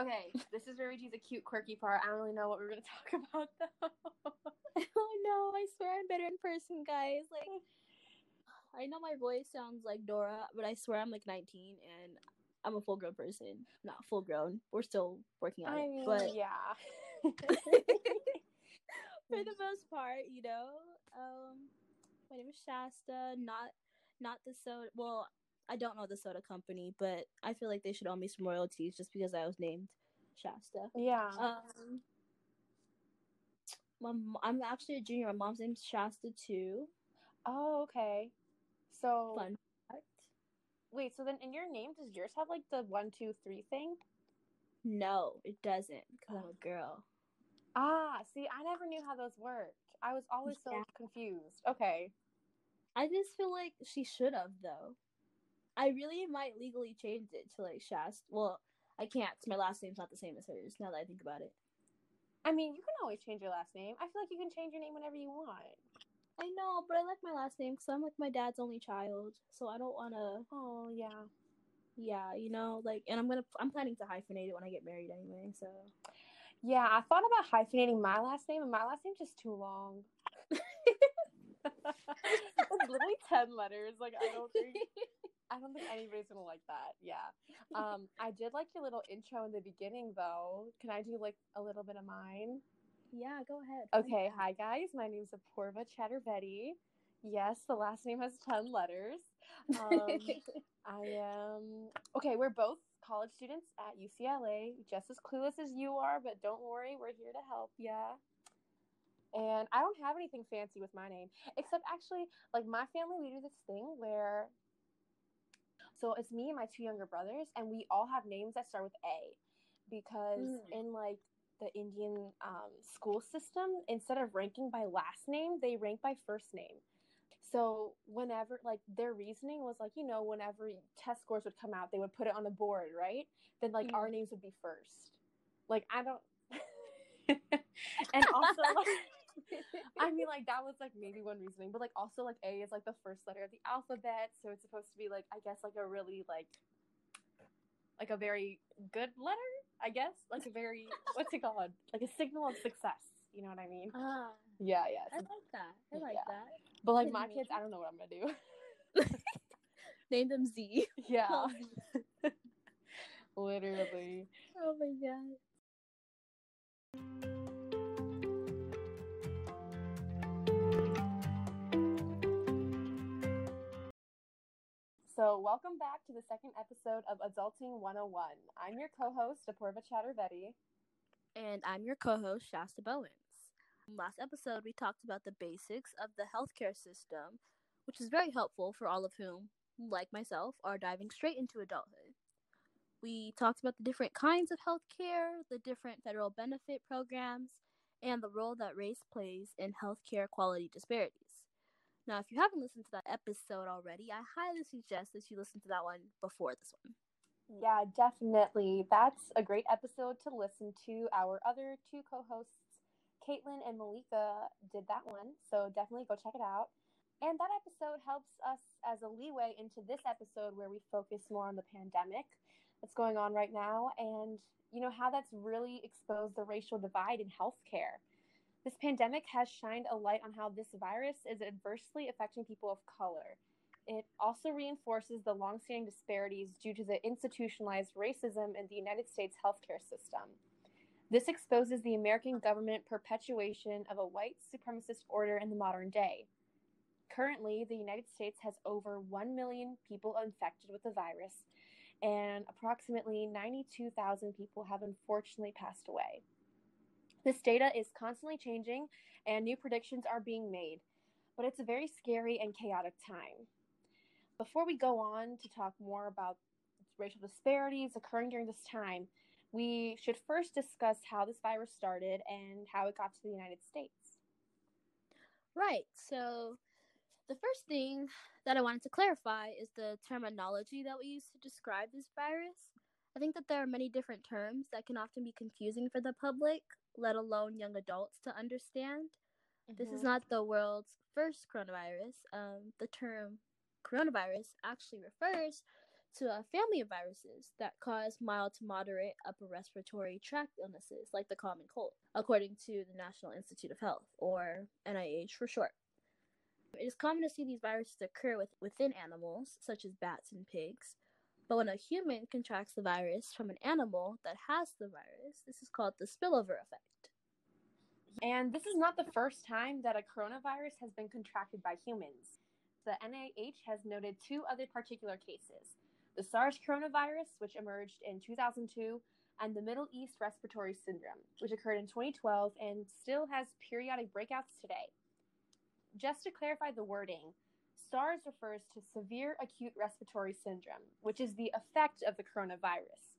Okay, this is where we do the cute, quirky part. I don't really know what we're gonna talk about though. oh no, I swear I'm better in person, guys. Like, I know my voice sounds like Dora, but I swear I'm like 19 and I'm a full grown person. Not full grown. We're still working on I it. mean, but yeah. for the most part, you know, um, my name is Shasta. Not, not the soda. Well, I don't know the soda company, but I feel like they should owe me some royalties just because I was named Shasta. yeah. Um, my, I'm actually a junior. My mom's name's Shasta too. oh, okay. So Fun fact. wait, so then in your name, does yours have like the one, two, three thing? No, it doesn't because I'm a girl. Ah, see, I never knew how those worked. I was always so Yeah. confused. Okay. I just feel like she should have though. I really might legally change it to like Shast. Well, I can't. 'cause my last name's not the same as hers. Now that I think about it, I mean, you can always change your last name. I feel like you can change your name whenever you want. I know, but I like my last name because I'm like my dad's only child, so I don't want to. Oh, yeah. Yeah, you know, like, and I'm gonna. I'm planning to hyphenate it when I get married anyway. So Yeah, I thought about hyphenating my last name, and my last name's just too long. it's literally ten letters. Like I don't think I don't think anybody's gonna like that. Yeah. Um, I did like your little intro in the beginning, though. Can I do like a little bit of mine? yeah, go ahead. Okay. Hi guys, my name's Apurva Chaturvedi. Yes, the last name has ten letters. Um, I am okay. We're both college students at UCLA, just as clueless as you are, but don't worry, we're here to help Yeah. And I don't have anything fancy with my name, except actually, like my family, we do this thing where, so it's me and my two younger brothers, and we all have names that start with A, because Mm. in like the Indian um, school system, instead of ranking by last name, they rank by first name. So whenever like their reasoning was like, you know, whenever test scores would come out, they would put it on the board, right? Then like our names would be first. Like I don't and also like, I mean like that was like maybe one reasoning, but like also like A is like the first letter of the alphabet, so it's supposed to be like I guess like a really like like a very good letter, I guess. Like a very what's it called? Like a signal of success. You know what I mean? Ah, Yeah, yeah. I like that. I like Yeah. that. But like my kids, I don't know what I'm gonna do. Name them Z. Yeah. Literally. Oh my god. So, welcome back to the second episode of Adulting 101. I'm your co host, Apurva Chaturvedi. And I'm your co host, Shasta Bowens. Last episode, we talked about the basics of the healthcare system, which is very helpful for all of whom, like myself, are diving straight into adulthood. We talked about the different kinds of healthcare, the different federal benefit programs, and the role that race plays in healthcare quality disparities. Now, if you haven't listened to that episode already, I highly suggest that you listen to that one before this one. Yeah, definitely. That's a great episode to listen to. Our other two co hosts, Caitlin and Malika, did that one. So, definitely go check it out. And that episode helps us as a leeway into this episode where we focus more on the pandemic that's going on right now and, you know, how that's really exposed the racial divide in healthcare. This pandemic has shined a light on how this virus is adversely affecting people of color. It also reinforces the longstanding disparities due to the institutionalized racism in the United States healthcare system. This exposes the American government perpetuation of a white supremacist order in the modern day. Currently, the United States has over 1 million people infected with the virus, and approximately 92,000 people have unfortunately passed away. This data is constantly changing, and new predictions are being made, but it's a very scary and chaotic time. Before we go on to talk more about racial disparities occurring during this time, we should first discuss how this virus started and how it got to the United States. Right. So, the first thing that I wanted to clarify is the terminology that we use to describe this virus. I think that there are many different terms that can often be confusing for the public, let alone young adults to understand. This is not the world's first coronavirus. Um, the term coronavirus actually refers to a family of viruses that cause mild to moderate upper respiratory tract illnesses like the common cold, according to the National Institute of Health, or NIH for short. It is common to see these viruses occur with, within animals, such as bats and pigs, but when a human contracts the virus from an animal that has the virus, this is called the spillover effect. And this is not the first time that a coronavirus has been contracted by humans. The NIH has noted two other particular cases the SARS coronavirus, which emerged in 2002, and the Middle East Respiratory Syndrome, which occurred in 2012 and still has periodic breakouts today. Just to clarify the wording, SARS refers to severe acute respiratory syndrome, which is the effect of the coronavirus.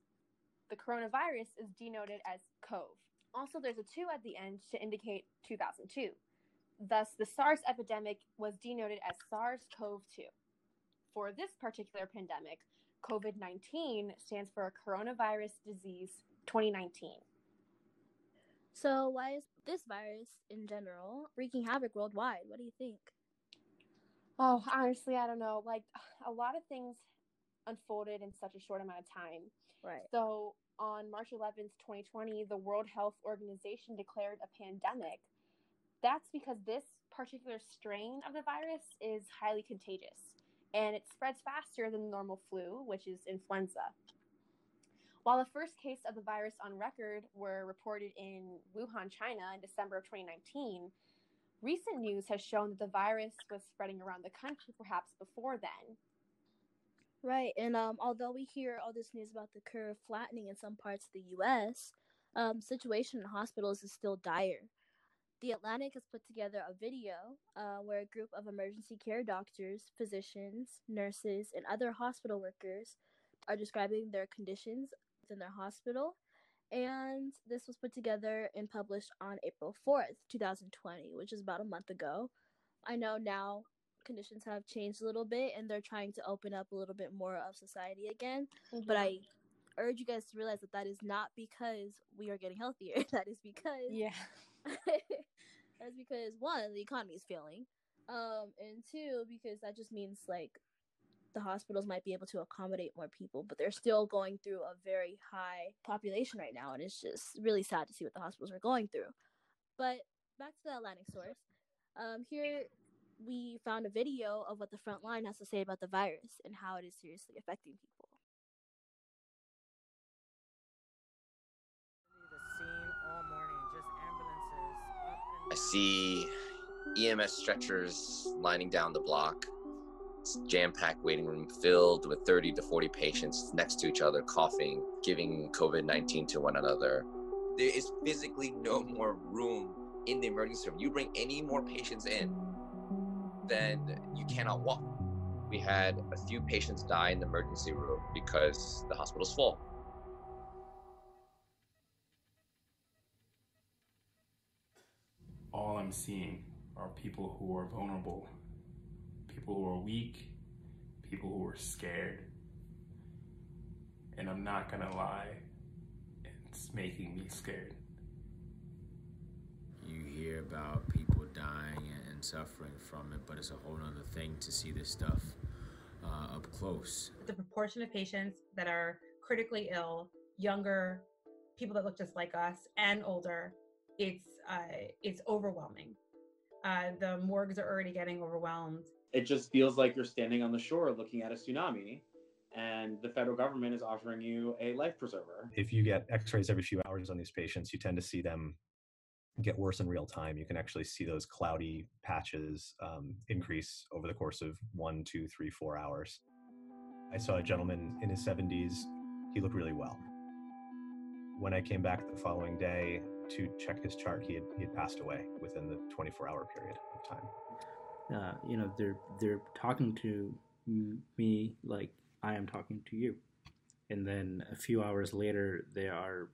The coronavirus is denoted as COV. Also, there's a 2 at the end to indicate 2002. Thus, the SARS epidemic was denoted as SARS CoV 2. For this particular pandemic, COVID 19 stands for Coronavirus Disease 2019. So, why is this virus in general wreaking havoc worldwide? What do you think? Oh, honestly, I don't know. Like, a lot of things unfolded in such a short amount of time. Right. So, on March 11th, 2020, the World Health Organization declared a pandemic. That's because this particular strain of the virus is highly contagious and it spreads faster than the normal flu, which is influenza. While the first case of the virus on record were reported in Wuhan, China in December of 2019, recent news has shown that the virus was spreading around the country perhaps before then. Right, and um, although we hear all this news about the curve flattening in some parts of the U.S., um, situation in hospitals is still dire. The Atlantic has put together a video uh, where a group of emergency care doctors, physicians, nurses, and other hospital workers are describing their conditions in their hospital. And this was put together and published on April 4th, 2020, which is about a month ago. I know now conditions have changed a little bit and they're trying to open up a little bit more of society again. Mm-hmm. But I urge you guys to realize that that is not because we are getting healthier. that is because yeah That's because one, the economy is failing, um, and two, because that just means like the hospitals might be able to accommodate more people, but they're still going through a very high population right now, and it's just really sad to see what the hospitals are going through. But back to the Atlantic source. Um, here we found a video of what the front line has to say about the virus and how it is seriously affecting people. I see EMS stretchers lining down the block. Jam packed waiting room filled with 30 to 40 patients next to each other, coughing, giving COVID 19 to one another. There is physically no more room in the emergency room. You bring any more patients in, then you cannot walk. We had a few patients die in the emergency room because the hospital's full. all I'm seeing are people who are vulnerable, people who are weak, people who are scared. And I'm not gonna lie, it's making me scared. You hear about people dying and suffering from it, but it's a whole other thing to see this stuff uh, up close. The proportion of patients that are critically ill, younger, people that look just like us, and older, it's uh, it's overwhelming. Uh, the morgues are already getting overwhelmed. It just feels like you're standing on the shore looking at a tsunami, and the federal government is offering you a life preserver. If you get X-rays every few hours on these patients, you tend to see them get worse in real time. You can actually see those cloudy patches um, increase over the course of one, two, three, four hours. I saw a gentleman in his 70s. He looked really well. When I came back the following day, to check his chart, he had he had passed away within the 24 hour period of time. Uh, you know, they're they're talking to me like I am talking to you, and then a few hours later, they are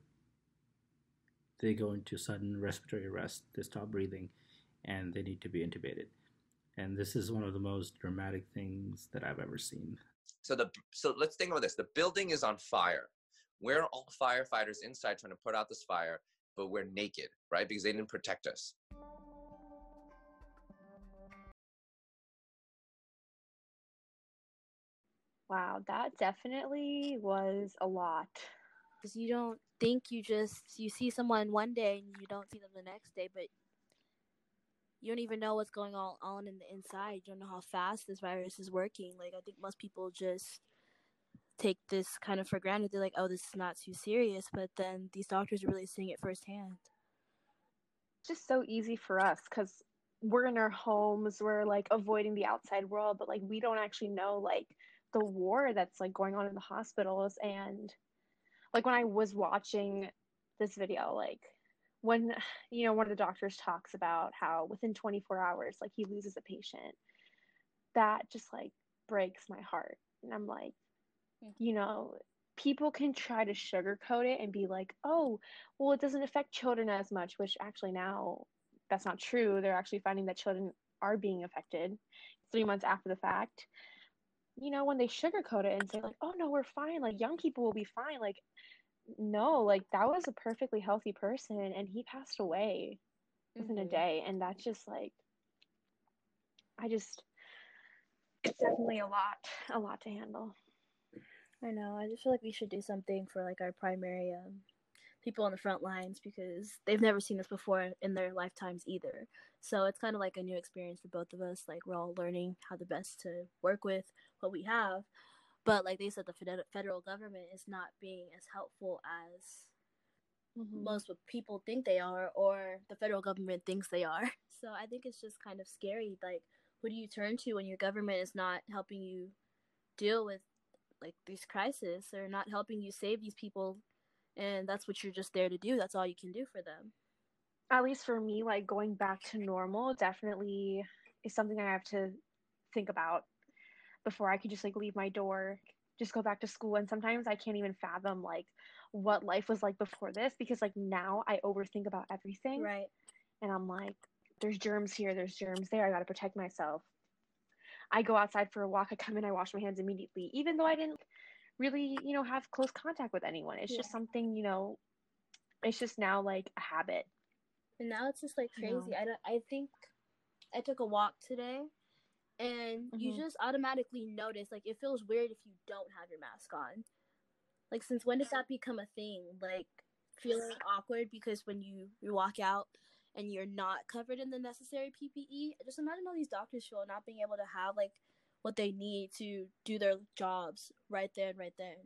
they go into sudden respiratory arrest. They stop breathing, and they need to be intubated. And this is one of the most dramatic things that I've ever seen. So the so let's think about this. The building is on fire. We're all firefighters inside trying to put out this fire but we're naked, right? Because they didn't protect us. Wow, that definitely was a lot. Because you don't think you just you see someone one day and you don't see them the next day, but you don't even know what's going on on in the inside. You don't know how fast this virus is working. Like I think most people just take this kind of for granted. They're like, "Oh, this is not too serious," but then these doctors are really seeing it firsthand. It's just so easy for us because we're in our homes. We're like avoiding the outside world, but like we don't actually know like the war that's like going on in the hospitals and like when I was watching this video, like when you know one of the doctors talks about how within 24 hours like he loses a patient that just like breaks my heart. And i'm like you know people can try to sugarcoat it and be like oh well it doesn't affect children as much which actually now that's not true. They're actually finding that children are being affected three months after the fact you know when they sugarcoat it and say like oh no we're fine like young people will be fine like no, like that was a perfectly healthy person and he passed away within Mhm. a day. And that's just like, I just, it's definitely a lot, a lot to handle. I know. I just feel like we should do something for like our primary um, people on the front lines because they've never seen this before in their lifetimes either. So it's kind of like a new experience for both of us. Like we're all learning how the best to work with what we have. But like they said, the federal government is not being as helpful as mm-hmm. most people think they are, or the federal government thinks they are. So I think it's just kind of scary. Like, who do you turn to when your government is not helping you deal with like these crises or not helping you save these people? And that's what you're just there to do. That's all you can do for them. At least for me, like going back to normal definitely is something I have to think about before I could just like leave my door, just go back to school. And sometimes I can't even fathom like what life was like before this because like now I overthink about everything. Right. and I'm like, there's germs here, there's germs there. I got to protect myself. I go outside for a walk. I come in, I wash my hands immediately, even though I didn't really, you know, have close contact with anyone. It's just something, you know, it's just now like a habit. And now it's just like crazy. I don't. I think I took a walk today, and you Mhm. just automatically notice like it feels weird if you don't have your mask on. Like since when does that become a thing? Like feeling awkward because when you you walk out and you're not covered in the necessary PPE. Just imagine all these doctors feel not being able to have like what they need to do their jobs right there and right then.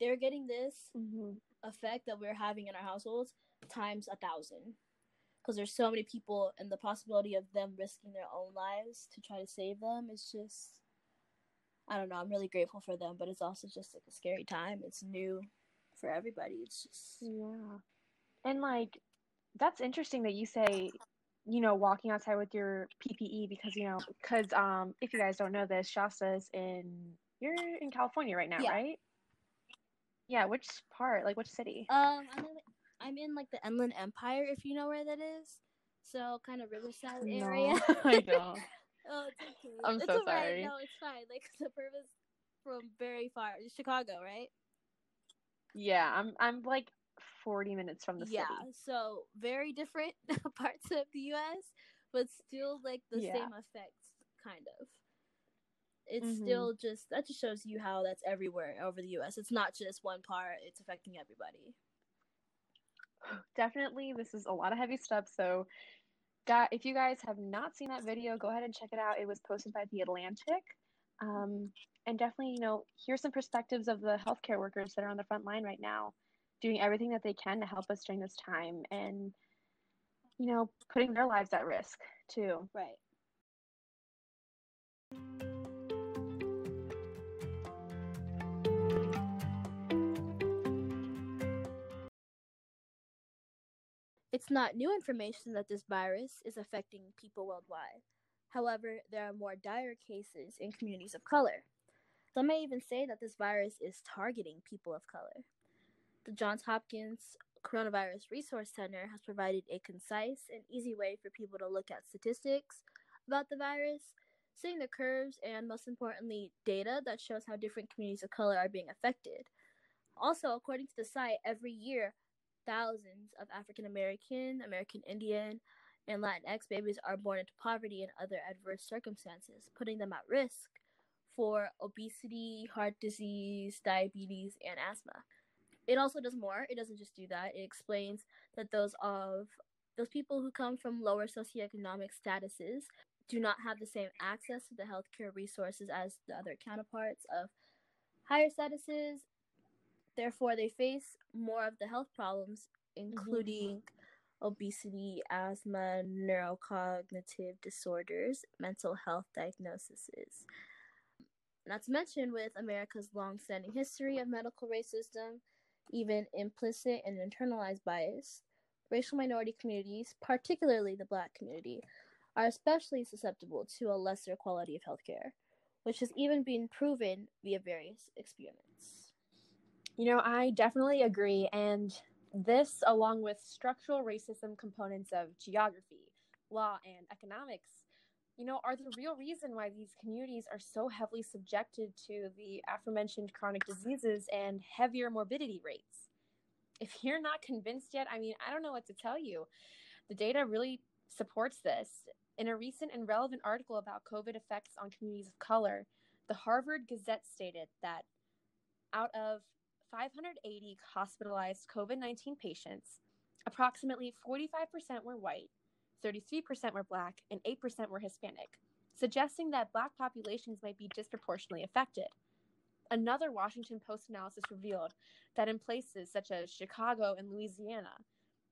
They're getting this Mm-hmm. effect that we're having in our households times a thousand because there's so many people and the possibility of them risking their own lives to try to save them is just i don't know i'm really grateful for them but it's also just like a scary time it's new for everybody it's just Yeah. And like that's interesting that you say, you know, walking outside with your PPE because, you know, cuz um if you guys don't know this, Shasta's in you're in California right now, Yeah. right? Yeah, which part? Like which city? um I'm in, I'm in like the Inland Empire if you know where that is so kind of Riverside No, area I don't. oh it's okay I'm it's so alright. sorry. no it's fine like the purpose from very far Chicago right Yeah, I'm I'm like 40 minutes from the yeah, city. Yeah, so very different parts of the US, but still like the Yeah. same effects, kind of. It's Mhm. still just that just shows you how that's everywhere over the US. It's not just one part, it's affecting everybody. Definitely, this is a lot of heavy stuff. So, got if you guys have not seen that video, go ahead and check it out. It was posted by The Atlantic. Um, and definitely, you know, here's some perspectives of the healthcare workers that are on the front line right now, doing everything that they can to help us during this time and, you know, putting their lives at risk too. Right. It's not new information that this virus is affecting people worldwide. However, there are more dire cases in communities of color. Some may even say that this virus is targeting people of color. The Johns Hopkins Coronavirus Resource Center has provided a concise and easy way for people to look at statistics about the virus, seeing the curves, and most importantly, data that shows how different communities of color are being affected. Also, according to the site, every year, thousands of African American, American Indian, and Latinx babies are born into poverty and other adverse circumstances, putting them at risk for obesity, heart disease, diabetes, and asthma. It also does more. It doesn't just do that. It explains that those of those people who come from lower socioeconomic statuses do not have the same access to the healthcare resources as the other counterparts of higher statuses. Therefore, they face more of the health problems, including mm-hmm. obesity, asthma, neurocognitive disorders, mental health diagnoses. Not to mention, with America's long standing history of medical racism, even implicit and internalized bias, racial minority communities, particularly the black community, are especially susceptible to a lesser quality of healthcare, which has even been proven via various experiments. You know, I definitely agree. And this, along with structural racism components of geography, law, and economics, you know, are the real reason why these communities are so heavily subjected to the aforementioned chronic diseases and heavier morbidity rates. If you're not convinced yet, I mean, I don't know what to tell you. The data really supports this. In a recent and relevant article about COVID effects on communities of color, the Harvard Gazette stated that out of 580 hospitalized COVID 19 patients, approximately 45% were white 33% were Black, and 8% were Hispanic, suggesting that Black populations might be disproportionately affected. Another Washington Post analysis revealed that in places such as Chicago and Louisiana,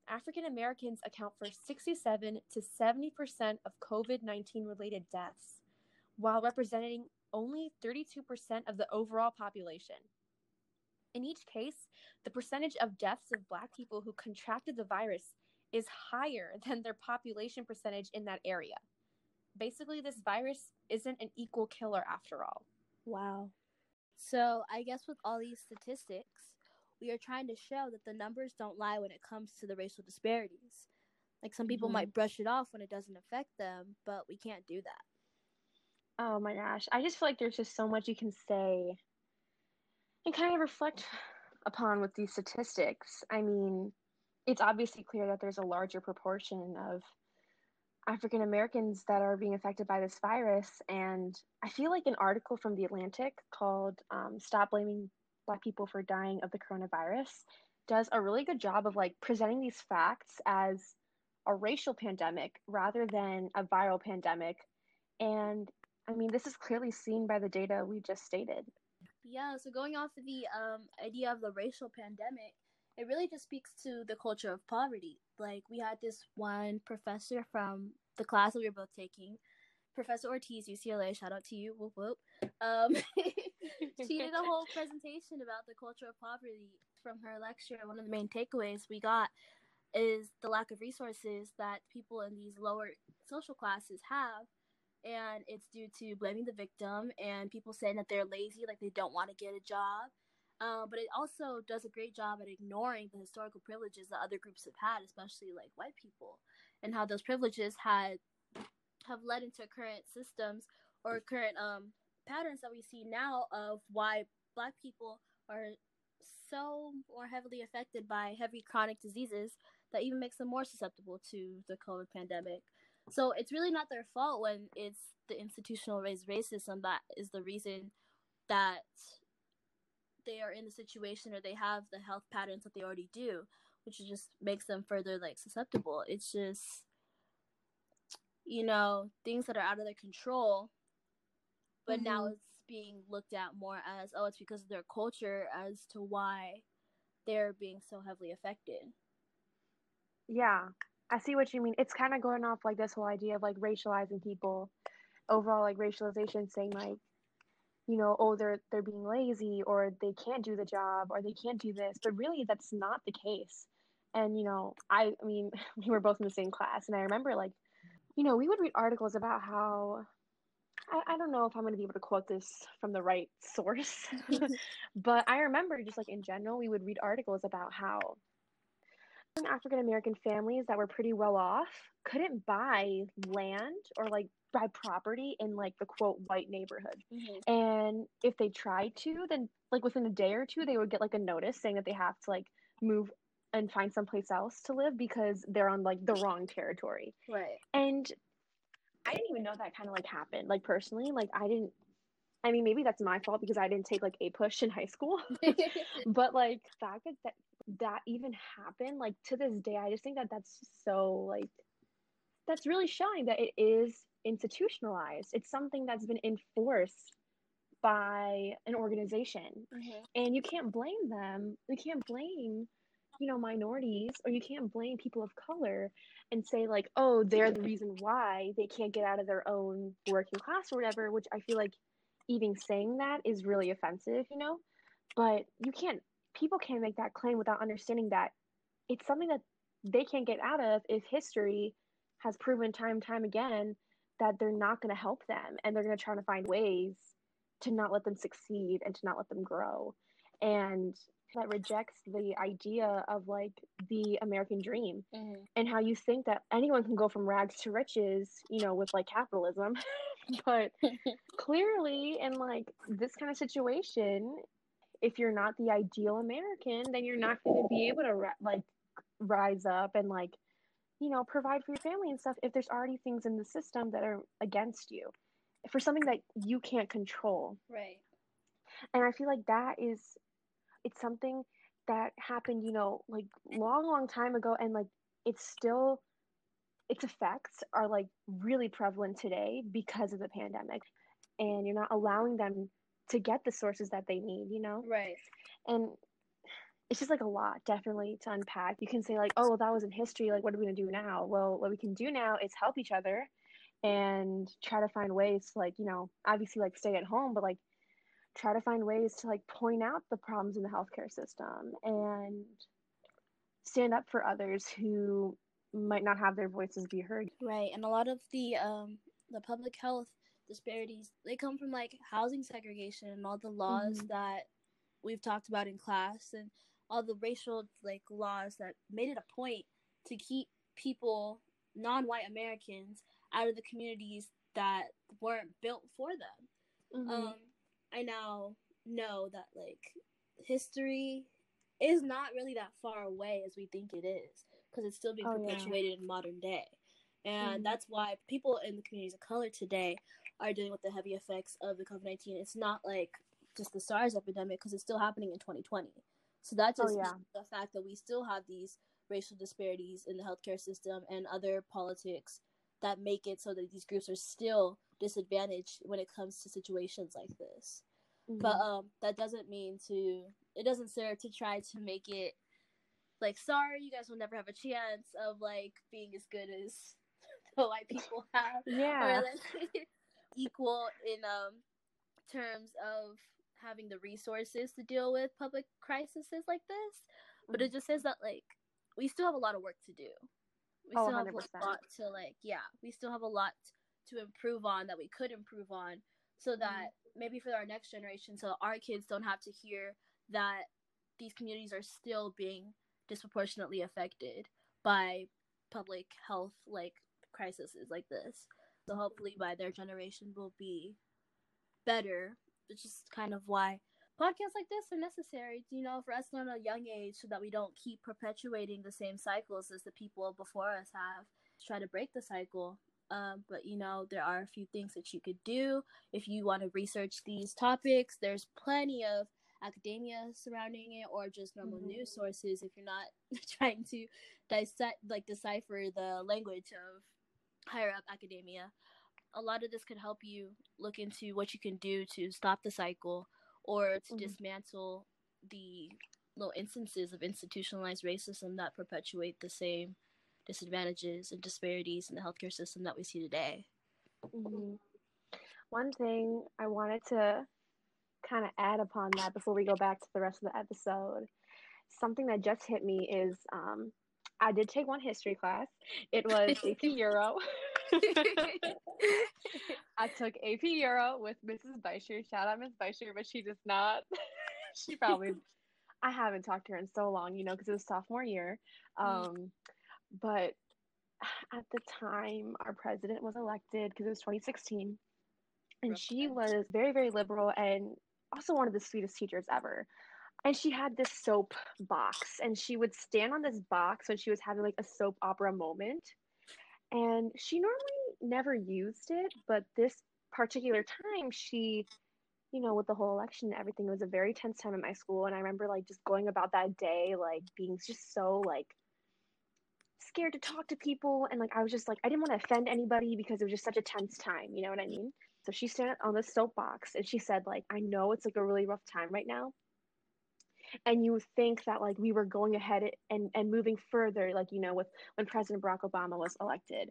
African Americans account for 67 to 70% of COVID 19 related deaths, while representing only 32% of the overall population. In each case, the percentage of deaths of Black people who contracted the virus is higher than their population percentage in that area. Basically, this virus isn't an equal killer after all. Wow. So, I guess with all these statistics, we are trying to show that the numbers don't lie when it comes to the racial disparities. Like some people mm-hmm. might brush it off when it doesn't affect them, but we can't do that. Oh my gosh. I just feel like there's just so much you can say and kind of reflect upon with these statistics. I mean, it's obviously clear that there's a larger proportion of African Americans that are being affected by this virus. And I feel like an article from The Atlantic called um, Stop Blaming Black People for Dying of the Coronavirus does a really good job of like presenting these facts as a racial pandemic rather than a viral pandemic. And I mean, this is clearly seen by the data we just stated. Yeah, so going off of the um, idea of the racial pandemic, it really just speaks to the culture of poverty. Like we had this one professor from the class that we were both taking, Professor Ortiz, UCLA. Shout out to you, whoop whoop. Um, she did a whole presentation about the culture of poverty from her lecture. One of the main takeaways we got is the lack of resources that people in these lower social classes have and it's due to blaming the victim and people saying that they're lazy like they don't want to get a job uh, but it also does a great job at ignoring the historical privileges that other groups have had, especially like white people, and how those privileges had have led into current systems or current um, patterns that we see now of why black people are so more heavily affected by heavy chronic diseases that even makes them more susceptible to the COVID pandemic. So it's really not their fault when it's the institutional raised racism that is the reason that they are in the situation or they have the health patterns that they already do, which just makes them further like susceptible. It's just you know, things that are out of their control. But mm-hmm. now it's being looked at more as oh, it's because of their culture as to why they're being so heavily affected. Yeah. I see what you mean. It's kind of going off like this whole idea of like racializing people, overall like racialization, saying like you know, oh, they're they're being lazy or they can't do the job or they can't do this. But really, that's not the case. And you know, I, I mean, we were both in the same class, and I remember like, you know, we would read articles about how. I, I don't know if I'm going to be able to quote this from the right source, but I remember just like in general, we would read articles about how African American families that were pretty well off couldn't buy land or like buy property in like the quote white neighborhood. Mm-hmm. And if they tried to, then like within a day or two, they would get like a notice saying that they have to like move and find someplace else to live because they're on like the wrong territory. Right. And I didn't even know that kind of like happened. Like personally, like I didn't I mean, maybe that's my fault because I didn't take like APUSH in high school. but like the fact that, that that even happened, like to this day, I just think that that's so like that's really showing that it is institutionalized. It's something that's been enforced by an organization, Mhm. and you can't blame them. You can't blame you know minorities or you can't blame people of color and say like oh they're the reason why they can't get out of their own working class or whatever which i feel like even saying that is really offensive you know but you can't people can't make that claim without understanding that it's something that they can't get out of if history has proven time and time again that they're not going to help them and they're going to try to find ways to not let them succeed and to not let them grow and that rejects the idea of like the american dream Mhm. and how you think that anyone can go from rags to riches you know with like capitalism but clearly in like this kind of situation if you're not the ideal american then you're not going to be able to like rise up and like you know provide for your family and stuff if there's already things in the system that are against you for something that you can't control Right. and i feel like that is it's something that happened you know like long long time ago and like it's still its effects are like really prevalent today because of the pandemic and you're not allowing them to get the sources that they need you know? Right. and it's just like a lot definitely to unpack. You can say like oh well that was in history like what are we going to do now? Well what we can do now is help each other and try to find ways to like you know obviously like stay at home but like try to find ways to like point out the problems in the healthcare system and stand up for others who might not have their voices be heard. Right, and a lot of the um the public health disparities they come from like housing segregation and all the laws Mhm. that we've talked about in class and all the racial like laws that made it a point to keep people non-white Americans out of the communities that weren't built for them. Mhm. Um, I now know that like history is not really that far away as we think it is because it's still being Oh, yeah. perpetuated in modern day. And Mhm. that's why people in the communities of color today are dealing with the heavy effects of the COVID 19. It's not like just the SARS epidemic because it's still happening in 2020. So that Oh, just yeah. the fact that we still have these racial disparities in the healthcare system and other politics that make it so that these groups are still disadvantaged when it comes to situations like this. But Mhm. um, that doesn't mean to. It doesn't serve to try to make it like sorry, you guys will never have a chance of like being as good as the white people have, Yeah. or like equal in um terms of having the resources to deal with public crises like this. But it just says that like we still have a lot of work to do. We Oh, still have 100%. a lot to like yeah, we still have a lot to improve on that we could improve on so that maybe for our next generation so our kids don't have to hear that these communities are still being disproportionately affected by public health like crises like this. So hopefully by their generation will be better. Which is kind of why podcasts like this are necessary, you know, for us to learn at a young age so that we don't keep perpetuating the same cycles as the people before us have. Try to break the cycle. Um, but you know, there are a few things that you could do if you want to research these topics. There's plenty of academia surrounding it, or just normal Mhm. news sources if you're not trying to dissect, like decipher the language of higher up academia. A lot of this could help you look into what you can do to stop the cycle or to Mhm. dismantle the little instances of institutionalized racism that perpetuate the same disadvantages and disparities in the healthcare system that we see today. Mhm. One thing I wanted to kind of add upon that before we go back to the rest of the episode, something that just hit me is um, I did take one history class. It was AP Euro. I took AP Euro with Mrs. Beischer. Shout out Miss Beischer, but she does not. she probably. I haven't talked to her in so long, you know, because it was sophomore year. Um, but at the time, our president was elected because it was 2016, and she was very, very liberal and also one of the sweetest teachers ever. And she had this soap box, and she would stand on this box when she was having like a soap opera moment. And she normally never used it, but this particular time she you know, with the whole election and everything, it was a very tense time at my school. And I remember like just going about that day, like being just so like scared to talk to people. And like I was just like, I didn't want to offend anybody because it was just such a tense time. You know what I mean? So she stood on the soapbox and she said, like, I know it's like a really rough time right now. And you think that like we were going ahead and, and moving further, like, you know, with when President Barack Obama was elected.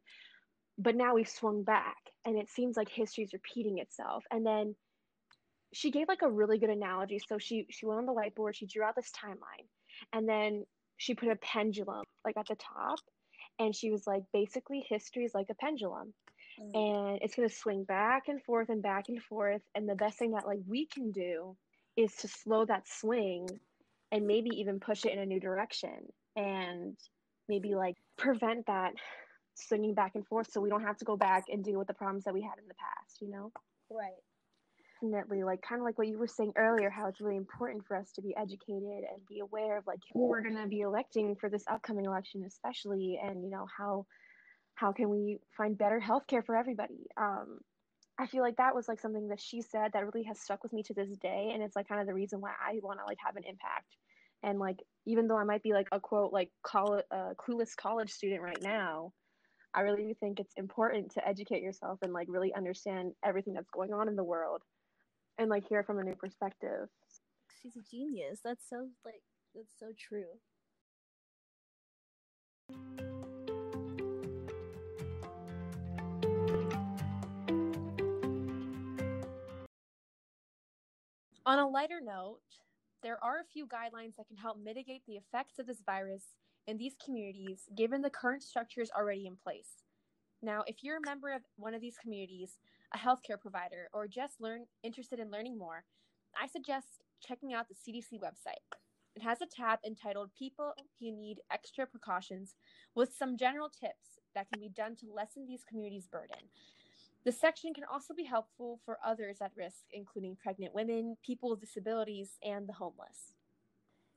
But now we've swung back and it seems like history is repeating itself. And then she gave like a really good analogy. So she she went on the whiteboard, she drew out this timeline, and then she put a pendulum like at the top, and she was like, basically, history is like a pendulum, mm. and it's gonna swing back and forth and back and forth. And the best thing that like we can do is to slow that swing, and maybe even push it in a new direction, and maybe like prevent that swinging back and forth, so we don't have to go back and deal with the problems that we had in the past. You know? Right definitely like kind of like what you were saying earlier how it's really important for us to be educated and be aware of like who we're going to be electing for this upcoming election especially and you know how how can we find better health care for everybody um i feel like that was like something that she said that really has stuck with me to this day and it's like kind of the reason why i want to like have an impact and like even though i might be like a quote like call uh, clueless college student right now I really do think it's important to educate yourself and like really understand everything that's going on in the world and like hear from a new perspective. She's a genius. That's so like that's so true. On a lighter note, there are a few guidelines that can help mitigate the effects of this virus in these communities given the current structures already in place. Now, if you're a member of one of these communities, a healthcare provider, or just learn interested in learning more, I suggest checking out the CDC website. It has a tab entitled People Who Need Extra Precautions with some general tips that can be done to lessen these communities' burden. The section can also be helpful for others at risk, including pregnant women, people with disabilities, and the homeless.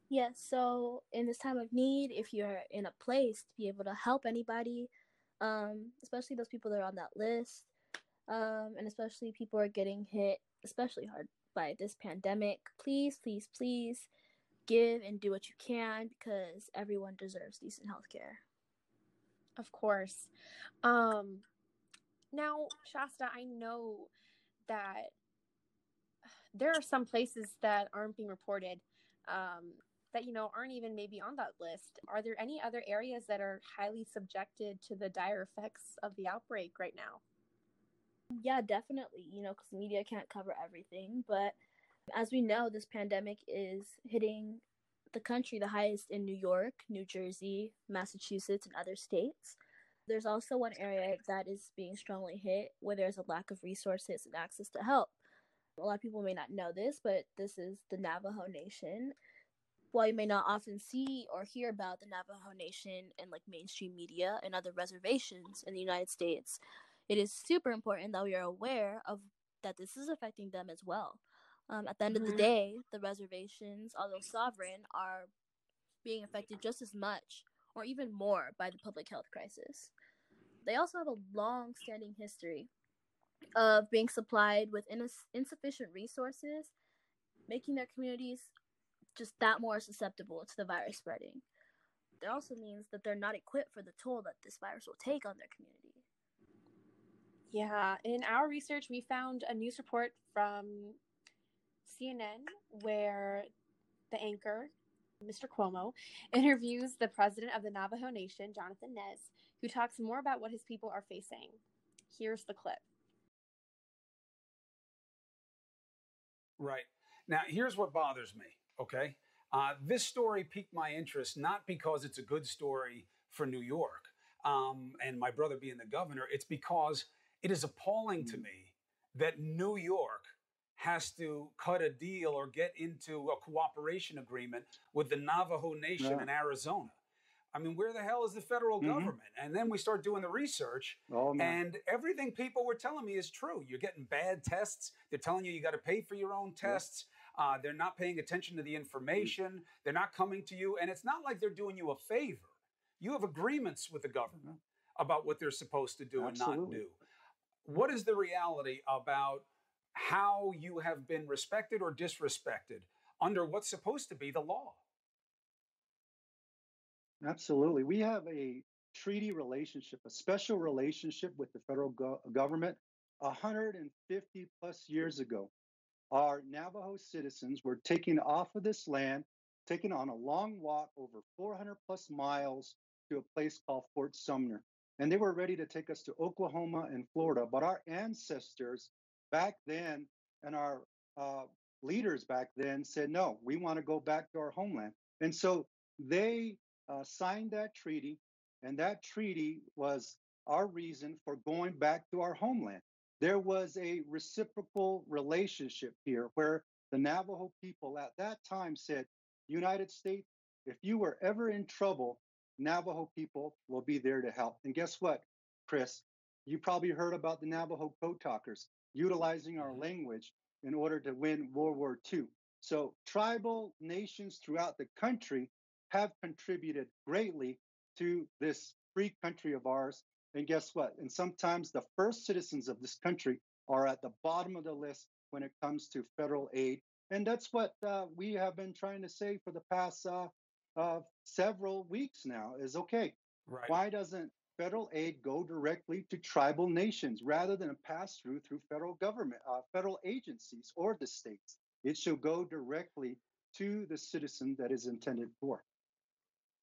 Yes, yeah, so in this time of need, if you're in a place to be able to help anybody, um, especially those people that are on that list, um, and especially people are getting hit especially hard by this pandemic. Please, please, please give and do what you can because everyone deserves decent health care. Of course. Um, now, Shasta, I know that there are some places that aren't being reported um, that you know aren't even maybe on that list. Are there any other areas that are highly subjected to the dire effects of the outbreak right now? Yeah, definitely. You know, because media can't cover everything. But as we know, this pandemic is hitting the country the highest in New York, New Jersey, Massachusetts, and other states. There's also one area that is being strongly hit where there's a lack of resources and access to help. A lot of people may not know this, but this is the Navajo Nation. While you may not often see or hear about the Navajo Nation in like mainstream media and other reservations in the United States, it is super important that we are aware of that this is affecting them as well. Um, at the end mm-hmm. of the mm-hmm. day, the reservations, although sovereign, are being affected just as much or even more by the public health crisis. They also have a long standing history of being supplied with ins- insufficient resources, making their communities just that more susceptible to the virus spreading. It also means that they're not equipped for the toll that this virus will take on their community. Yeah, in our research, we found a news report from CNN where the anchor, Mr. Cuomo, interviews the president of the Navajo Nation, Jonathan Nez, who talks more about what his people are facing. Here's the clip. Right. Now, here's what bothers me, okay? Uh, this story piqued my interest not because it's a good story for New York um, and my brother being the governor, it's because it is appalling to mm. me that New York has to cut a deal or get into a cooperation agreement with the Navajo Nation yeah. in Arizona. I mean, where the hell is the federal mm-hmm. government? And then we start doing the research, oh, and everything people were telling me is true. You're getting bad tests. They're telling you you got to pay for your own tests. Yeah. Uh, they're not paying attention to the information. Mm. They're not coming to you, and it's not like they're doing you a favor. You have agreements with the government mm-hmm. about what they're supposed to do Absolutely. and not do what is the reality about how you have been respected or disrespected under what's supposed to be the law. Absolutely. We have a treaty relationship, a special relationship with the federal go- government 150 plus years ago. Our Navajo citizens were taken off of this land, taken on a long walk over 400 plus miles to a place called Fort Sumner. And they were ready to take us to Oklahoma and Florida. But our ancestors back then and our uh, leaders back then said, no, we want to go back to our homeland. And so they uh, signed that treaty, and that treaty was our reason for going back to our homeland. There was a reciprocal relationship here where the Navajo people at that time said, United States, if you were ever in trouble, Navajo people will be there to help. And guess what, Chris? You probably heard about the Navajo code talkers utilizing our language in order to win World War II. So tribal nations throughout the country have contributed greatly to this free country of ours. And guess what? And sometimes the first citizens of this country are at the bottom of the list when it comes to federal aid. And that's what uh, we have been trying to say for the past uh, uh, several weeks now is okay, Right. why doesn't federal aid go directly to tribal nations rather than a pass through through federal government, uh, federal agencies or the states? It shall go directly to the citizen that is intended for.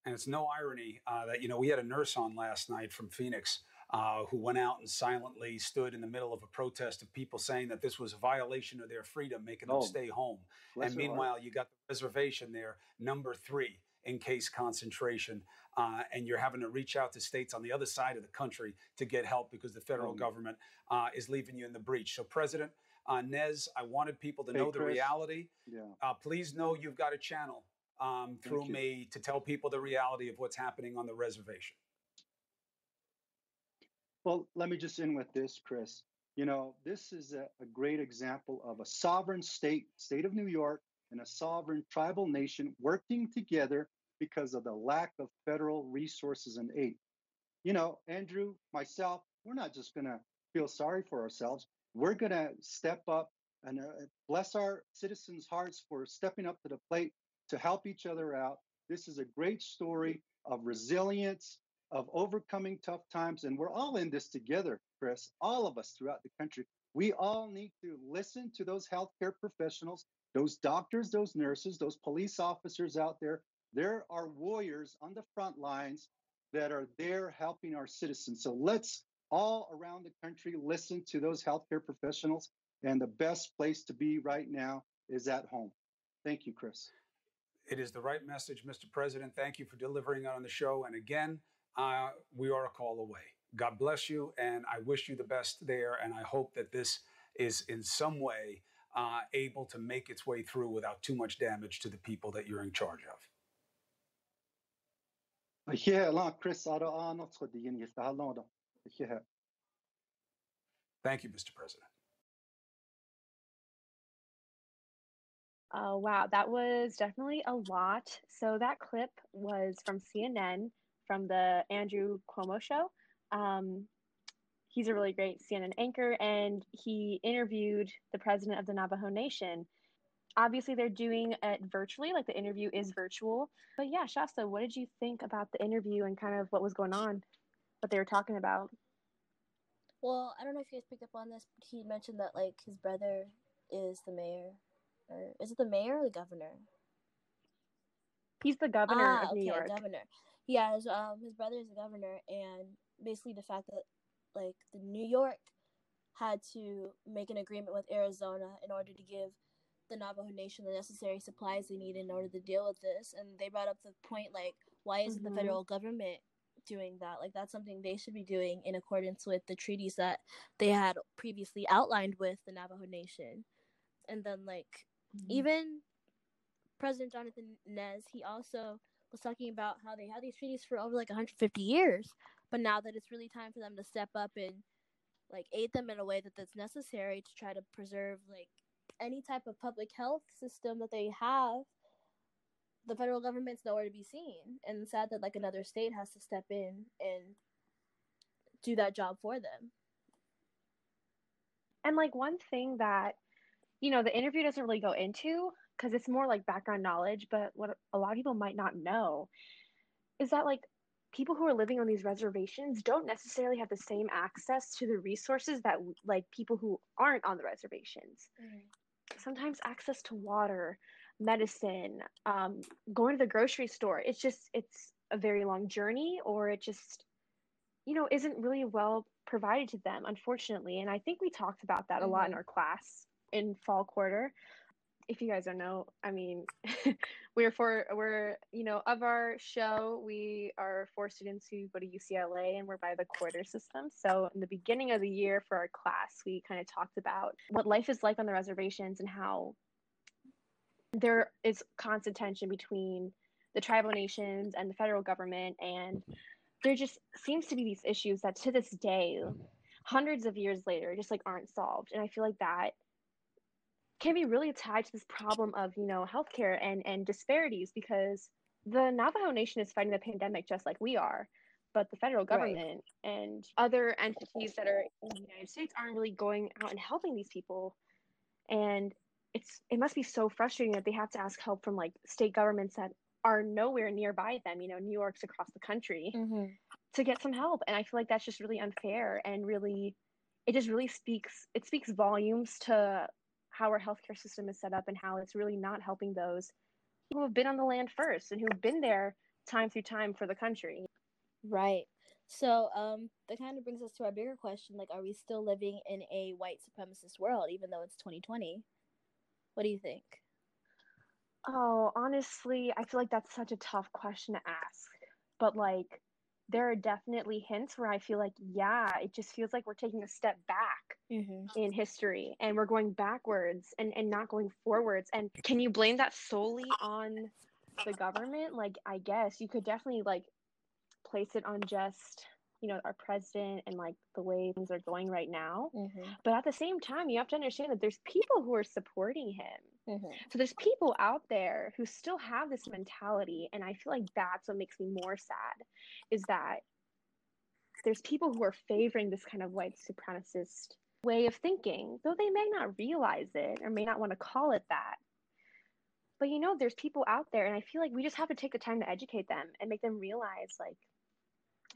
And it's no irony uh, that, you know, we had a nurse on last night from Phoenix uh, who went out and silently stood in the middle of a protest of people saying that this was a violation of their freedom, making them Oh, stay home. and meanwhile, you got the reservation there, number three in case concentration. Uh, and you're having to reach out to states on the other side of the country to get help because the federal Um, government uh, is leaving you in the breach. So, President uh, Nez, I wanted people to Hey, know the Chris. reality. Yeah. Uh, please know you've got a channel um, through me to tell people the reality of what's happening on the reservation. Well, let me just end with this, Chris. You know, this is a, a great example of a sovereign state, state of New York, and a sovereign tribal nation working together because of the lack of federal resources and aid. You know, Andrew, myself, we're not just going to feel sorry for ourselves. We're going to step up and uh, bless our citizens' hearts for stepping up to the plate to help each other out. This is a great story of resilience, of overcoming tough times. And we're all in this together, Chris, all of us throughout the country. We all need to listen to those healthcare professionals, those doctors, those nurses, those police officers out there. There are warriors on the front lines that are there helping our citizens. So let's all around the country listen to those healthcare professionals. And the best place to be right now is at home. Thank you, Chris. It is the right message, Mr. President. Thank you for delivering on the show. And again, uh, we are a call away. God bless you, and I wish you the best there. And I hope that this is in some way uh, able to make its way through without too much damage to the people that you're in charge of. Yeah, la Chris, ara ana tsodi yin yista halanda. Yeah. Thank you, Mr. President. Oh, wow. That was definitely a lot. So that clip was from CNN from the Andrew Cuomo show. Um, he's a really great CNN anchor, and he interviewed the president of the Navajo Nation. Obviously, they're doing it virtually, like the interview is virtual. But yeah, Shasta, what did you think about the interview and kind of what was going on, what they were talking about? Well, I don't know if you guys picked up on this, but he mentioned that like his brother is the mayor, or is it the mayor or the governor? He's the governor ah, of New okay, York. governor. Yeah, his, um, his brother is the governor, and basically the fact that like the New York had to make an agreement with Arizona in order to give the Navajo Nation the necessary supplies they need in order to deal with this, and they brought up the point like, why isn't Mhm. the federal government doing that? Like that's something they should be doing in accordance with the treaties that they had previously outlined with the Navajo Nation, and then like even President Jonathan Nez, he also was talking about how they had these treaties for over like 150 years, but now that it's really time for them to step up and like aid them in a way that that's necessary to try to preserve like any type of public health system that they have, the federal government's nowhere to be seen, and it's sad that like another state has to step in and do that job for them. And like one thing that, you know, the interview doesn't really go into because it's more like background knowledge, but what a lot of people might not know is that like people who are living on these reservations don't necessarily have the same access to the resources that like people who aren't on the reservations. Mm. Sometimes access to water, medicine, um, going to the grocery store, it's just it's a very long journey or it just you know isn't really well provided to them unfortunately and i think we talked about that mm-hmm. a lot in mm-hmm. our class in fall quarter if you guys don't know i mean we're for we're you know of our show we are four students who go to ucla and we're by the quarter system. So in the beginning of the year for our class we kind of talked about what life is like on the reservations and how there is constant tension between the tribal nations and the federal government. And there just seems to be these issues that to this day hundreds of years later just like aren't solved. And i feel like that can be really tied to this problem of you know healthcare and and disparities because the navajo nation is fighting the pandemic just like we are but the federal government right. and other entities that are in the united states aren't really going out and helping these people and it's it must be so frustrating that they have to ask help from like state governments that are nowhere nearby them, you know, New York's across the country mm-hmm. to get some help. And I feel like that's just really unfair and really, it just really speaks, it speaks volumes to how our healthcare system is set up and how it's really not helping those who have been on the land first and who've been there time through time for the country. Right. So um, that kind of brings us to our bigger question: like, are we still living in a white supremacist world, even though it's 2020? What do you think? Oh, honestly, I feel like that's such a tough question to ask. But like there are definitely hints where I feel like, yeah, it just feels like we're taking a step back mm-hmm. in history and we're going backwards and, and not going forwards. And can you blame that solely on the government? Like, I guess you could definitely like place it on just you know our president and like the way things are going right now mm-hmm. but at the same time you have to understand that there's people who are supporting him mm-hmm. so there's people out there who still have this mentality and i feel like that's what makes me more sad is that there's people who are favoring this kind of white supremacist way of thinking though they may not realize it or may not want to call it that but you know there's people out there and i feel like we just have to take the time to educate them and make them realize like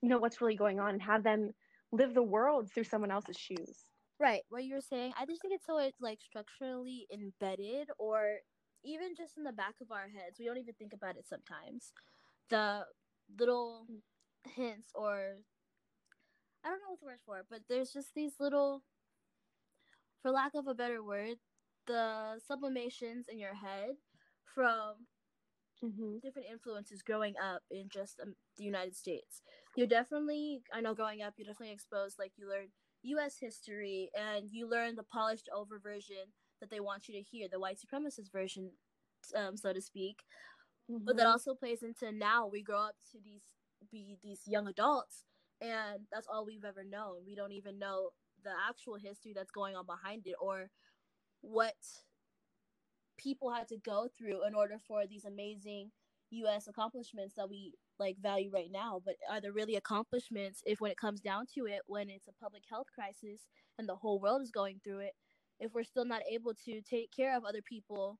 you know what's really going on and have them live the world through someone else's shoes right what you're saying i just think it's so it's like structurally embedded or even just in the back of our heads we don't even think about it sometimes the little hints or i don't know what the word for it but there's just these little for lack of a better word the sublimations in your head from mm-hmm. different influences growing up in just um, the United States. You're definitely, I know, growing up, you're definitely exposed. Like you learn U.S. history, and you learn the polished over version that they want you to hear, the white supremacist version, um, so to speak. Mm-hmm. But that mm-hmm. also plays into now we grow up to these be these young adults, and that's all we've ever known. We don't even know the actual history that's going on behind it, or what people had to go through in order for these amazing US accomplishments that we like value right now but are there really accomplishments if when it comes down to it when it's a public health crisis and the whole world is going through it if we're still not able to take care of other people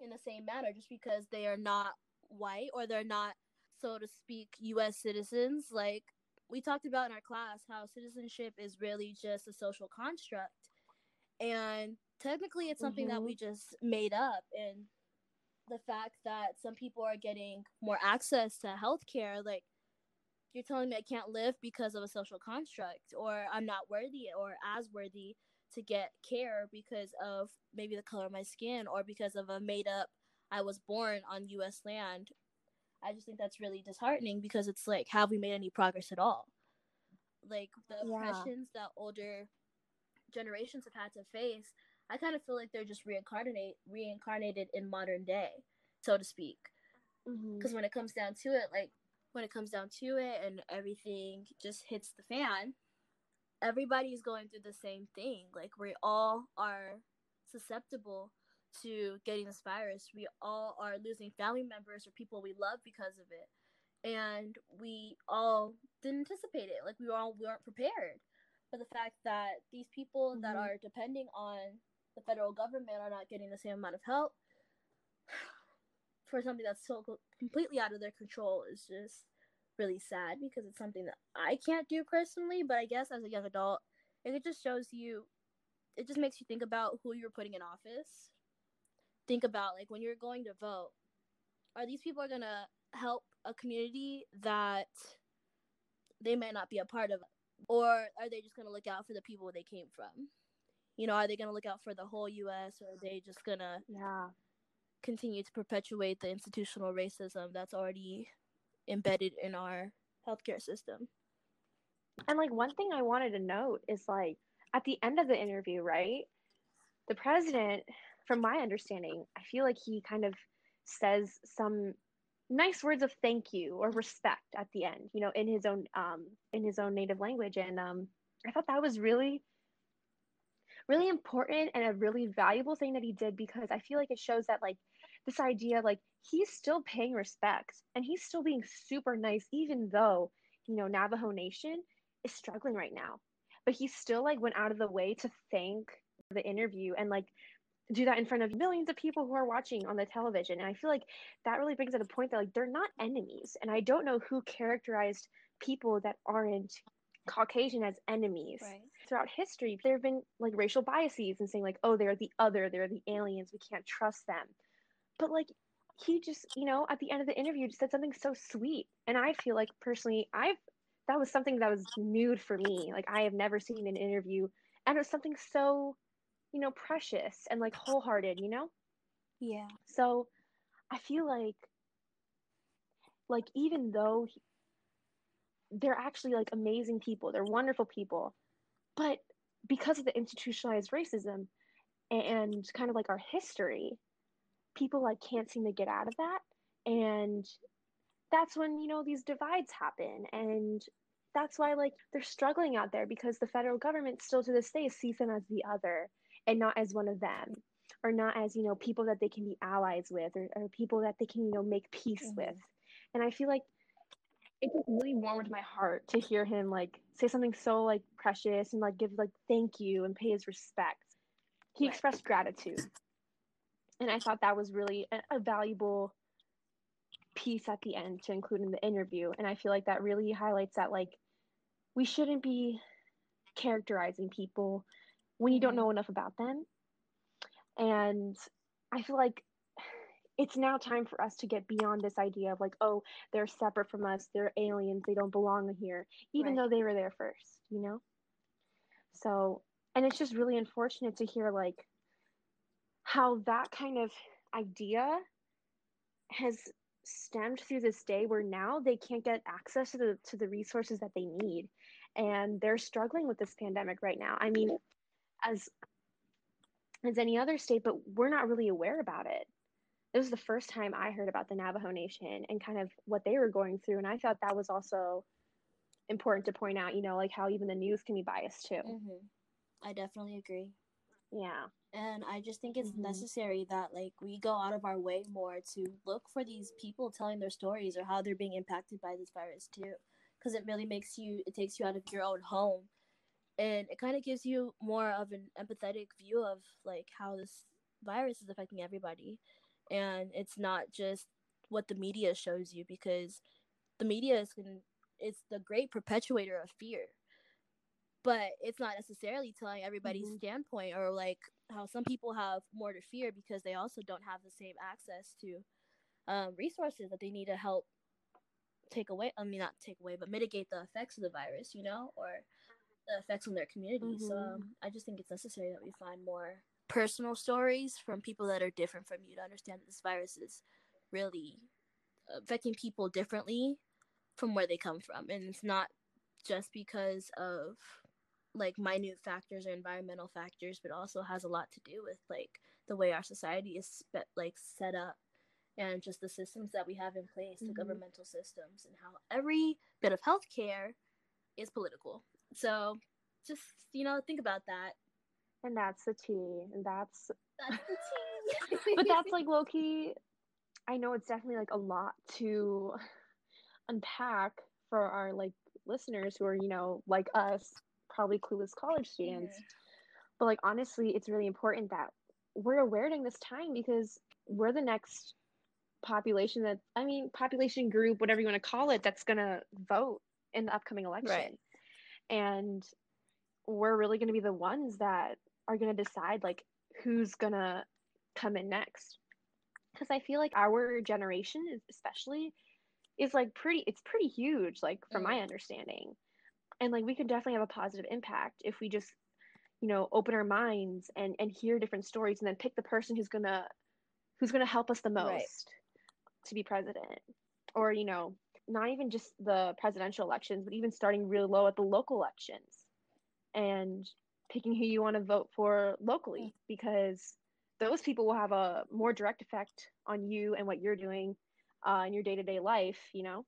in the same manner just because they are not white or they're not so to speak US citizens like we talked about in our class how citizenship is really just a social construct and technically it's something mm-hmm. that we just made up and the fact that some people are getting more access to healthcare like you're telling me I can't live because of a social construct or I'm not worthy or as worthy to get care because of maybe the color of my skin or because of a made up I was born on US land. I just think that's really disheartening because it's like have we made any progress at all? Like the yeah. oppressions that older generations have had to face I kind of feel like they're just reincarnate reincarnated in modern day, so to speak. Because mm-hmm. when it comes down to it, like when it comes down to it, and everything just hits the fan, everybody's going through the same thing. Like we all are susceptible to getting this virus. We all are losing family members or people we love because of it. And we all didn't anticipate it. Like we all we weren't prepared for the fact that these people mm-hmm. that are depending on the federal government are not getting the same amount of help for something that's so completely out of their control is just really sad because it's something that I can't do personally, but I guess as a young adult, it just shows you it just makes you think about who you're putting in office. Think about like when you're going to vote, are these people are going to help a community that they may not be a part of or are they just going to look out for the people they came from? You know, are they going to look out for the whole US or are they just going to Yeah continue to perpetuate the institutional racism that's already embedded in our healthcare system. And like one thing I wanted to note is like at the end of the interview, right? The president, from my understanding, I feel like he kind of says some nice words of thank you or respect at the end, you know, in his own um in his own native language. And um I thought that was really really important and a really valuable thing that he did because I feel like it shows that like this idea like he's still paying respect and he's still being super nice even though you know Navajo Nation is struggling right now but he still like went out of the way to thank the interview and like do that in front of millions of people who are watching on the television and I feel like that really brings at a point that like they're not enemies and I don't know who characterized people that aren't Caucasian as enemies. Right. Throughout history, there have been like racial biases and saying like, oh, they're the other, they're the aliens, we can't trust them. But like he just, you know, at the end of the interview just said something so sweet. And I feel like personally, I've that was something that was new for me. Like I have never seen an interview and it was something so, you know, precious and like wholehearted, you know? Yeah. So I feel like like even though he, they're actually like amazing people. They're wonderful people. But because of the institutionalized racism and kind of like our history, people like can't seem to get out of that. And that's when, you know, these divides happen. And that's why like they're struggling out there because the federal government still to this day sees them as the other and not as one of them or not as you know people that they can be allies with or, or people that they can you know make peace mm-hmm. with and i feel like it just really warmed my heart to hear him like say something so like precious and like give like thank you and pay his respects. He right. expressed gratitude. And I thought that was really a, a valuable piece at the end to include in the interview. And I feel like that really highlights that like we shouldn't be characterizing people when you don't mm-hmm. know enough about them. And I feel like it's now time for us to get beyond this idea of like, oh, they're separate from us, they're aliens, they don't belong here, even right. though they were there first, you know? So, and it's just really unfortunate to hear like how that kind of idea has stemmed through this day where now they can't get access to the to the resources that they need and they're struggling with this pandemic right now i mean as as any other state but we're not really aware about it it was the first time I heard about the Navajo Nation and kind of what they were going through. And I thought that was also important to point out, you know, like how even the news can be biased too. Mm-hmm. I definitely agree. Yeah. And I just think it's mm-hmm. necessary that like we go out of our way more to look for these people telling their stories or how they're being impacted by this virus too. Because it really makes you, it takes you out of your own home. And it kind of gives you more of an empathetic view of like how this virus is affecting everybody and it's not just what the media shows you because the media is it's the great perpetuator of fear but it's not necessarily telling everybody's mm-hmm. standpoint or like how some people have more to fear because they also don't have the same access to um, resources that they need to help take away i mean not take away but mitigate the effects of the virus you know or the effects on their community mm-hmm. so um, i just think it's necessary that we find more personal stories from people that are different from you to understand that this virus is really affecting people differently from where they come from. And it's not just because of like minute factors or environmental factors but also has a lot to do with like the way our society is spe- like set up and just the systems that we have in place mm-hmm. the governmental systems and how every bit of healthcare is political. So just you know think about that and that's the tea. And that's that's the tea. but that's like lowkey. I know it's definitely like a lot to unpack for our like listeners who are, you know, like us, probably clueless college students. Yeah. But like honestly, it's really important that we're aware during this time because we're the next population that I mean population group, whatever you want to call it, that's gonna vote in the upcoming election. Right. And we're really gonna be the ones that are gonna decide like who's gonna come in next. Because I feel like our generation especially is like pretty it's pretty huge, like from mm. my understanding. And like we could definitely have a positive impact if we just you know open our minds and and hear different stories and then pick the person who's gonna who's gonna help us the most right. to be president or you know not even just the presidential elections but even starting really low at the local elections and picking who you want to vote for locally because those people will have a more direct effect on you and what you're doing uh, in your day-to-day life you know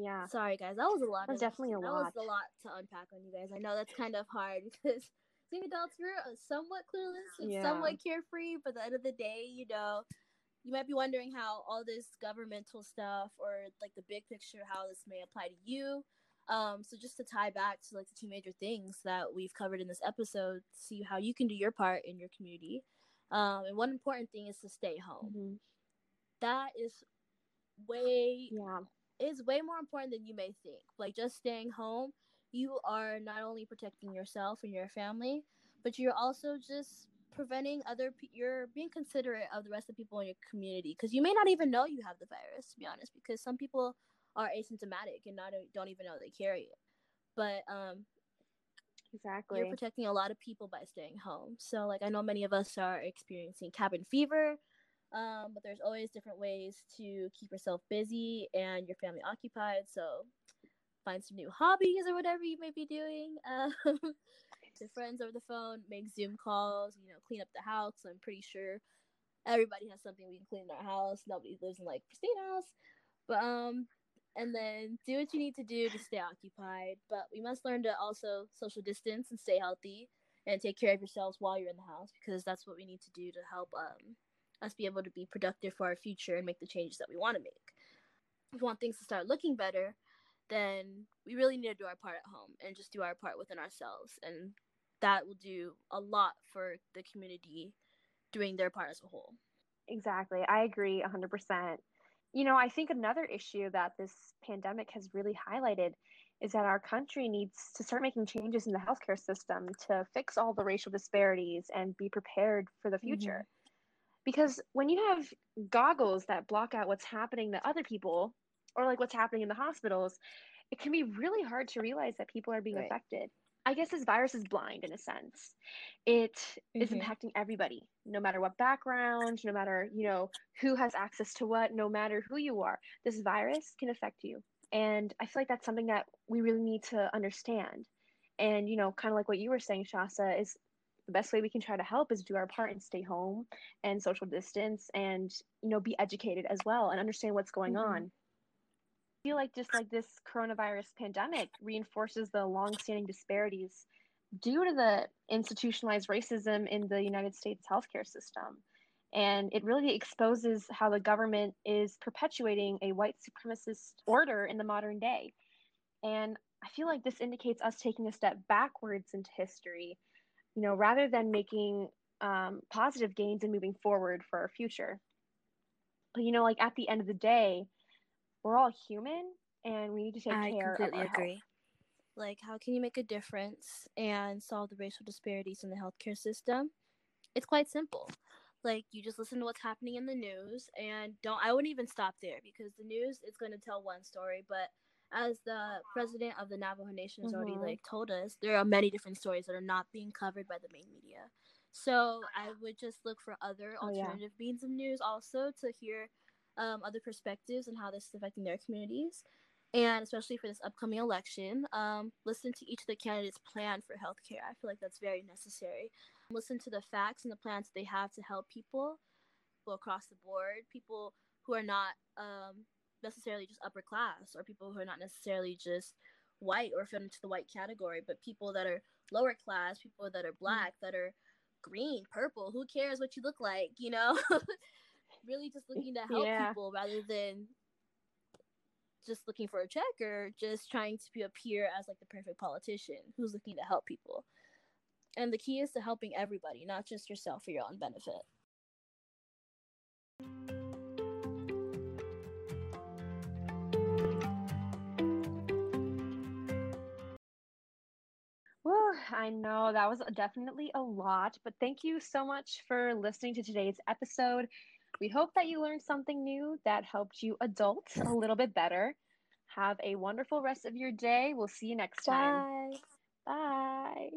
yeah. Sorry, guys. That was a lot. That was definitely a that lot. That was a lot to unpack on you guys. I know that's kind of hard because being adults, we're somewhat clueless and yeah. somewhat carefree. But at the end of the day, you know, you might be wondering how all this governmental stuff or like the big picture, how this may apply to you. Um, so just to tie back to like the two major things that we've covered in this episode, see how you can do your part in your community. Um, and one important thing is to stay home. Mm-hmm. That is way yeah is way more important than you may think. Like just staying home, you are not only protecting yourself and your family, but you're also just preventing other pe- you're being considerate of the rest of the people in your community because you may not even know you have the virus to be honest because some people are asymptomatic and not don't even know they carry it. But um exactly. you're protecting a lot of people by staying home. So like i know many of us are experiencing cabin fever um, but there's always different ways to keep yourself busy and your family occupied. So find some new hobbies or whatever you may be doing. Um, to friends over the phone, make Zoom calls, you know, clean up the house. I'm pretty sure everybody has something we can clean in our house. Nobody lives in like pristine house. But um and then do what you need to do to stay occupied. But we must learn to also social distance and stay healthy and take care of yourselves while you're in the house because that's what we need to do to help um us be able to be productive for our future and make the changes that we want to make. If we want things to start looking better, then we really need to do our part at home and just do our part within ourselves. And that will do a lot for the community doing their part as a whole. Exactly. I agree 100%. You know, I think another issue that this pandemic has really highlighted is that our country needs to start making changes in the healthcare system to fix all the racial disparities and be prepared for the future. Mm-hmm because when you have goggles that block out what's happening to other people or like what's happening in the hospitals it can be really hard to realize that people are being right. affected i guess this virus is blind in a sense It mm-hmm. is impacting everybody no matter what background no matter you know who has access to what no matter who you are this virus can affect you and i feel like that's something that we really need to understand and you know kind of like what you were saying shasta is the best way we can try to help is do our part and stay home and social distance and you know be educated as well and understand what's going mm-hmm. on feel like just like this coronavirus pandemic reinforces the long-standing disparities due to the institutionalized racism in the United States healthcare system. And it really exposes how the government is perpetuating a white supremacist order in the modern day. And I feel like this indicates us taking a step backwards into history you know, rather than making um, positive gains and moving forward for our future. But you know, like at the end of the day, we're all human, and we need to take I care. I completely agree. Health. Like, how can you make a difference and solve the racial disparities in the healthcare system? It's quite simple. Like, you just listen to what's happening in the news, and don't. I wouldn't even stop there because the news is going to tell one story, but as the president of the Navajo Nation has mm-hmm. already like told us, there are many different stories that are not being covered by the main media. So I would just look for other alternative oh, yeah. means of news also to hear um, other perspectives and how this is affecting their communities. And especially for this upcoming election, um, listen to each of the candidates' plan for healthcare. I feel like that's very necessary. Listen to the facts and the plans that they have to help people, people across the board, people who are not um, necessarily just upper class or people who are not necessarily just white or fit into the white category, but people that are lower class, people that are black, mm-hmm. that are green, purple. Who cares what you look like? You know, really just looking to help Yeah. people rather than just looking for a check or just trying to be appear as like the perfect politician who's looking to help people. And the key is to helping everybody, not just yourself for your own benefit. Well, I know that was definitely a lot, but thank you so much for listening to today's episode. We hope that you learned something new that helped you adult a little bit better. Have a wonderful rest of your day. We'll see you next time. Bye. Bye.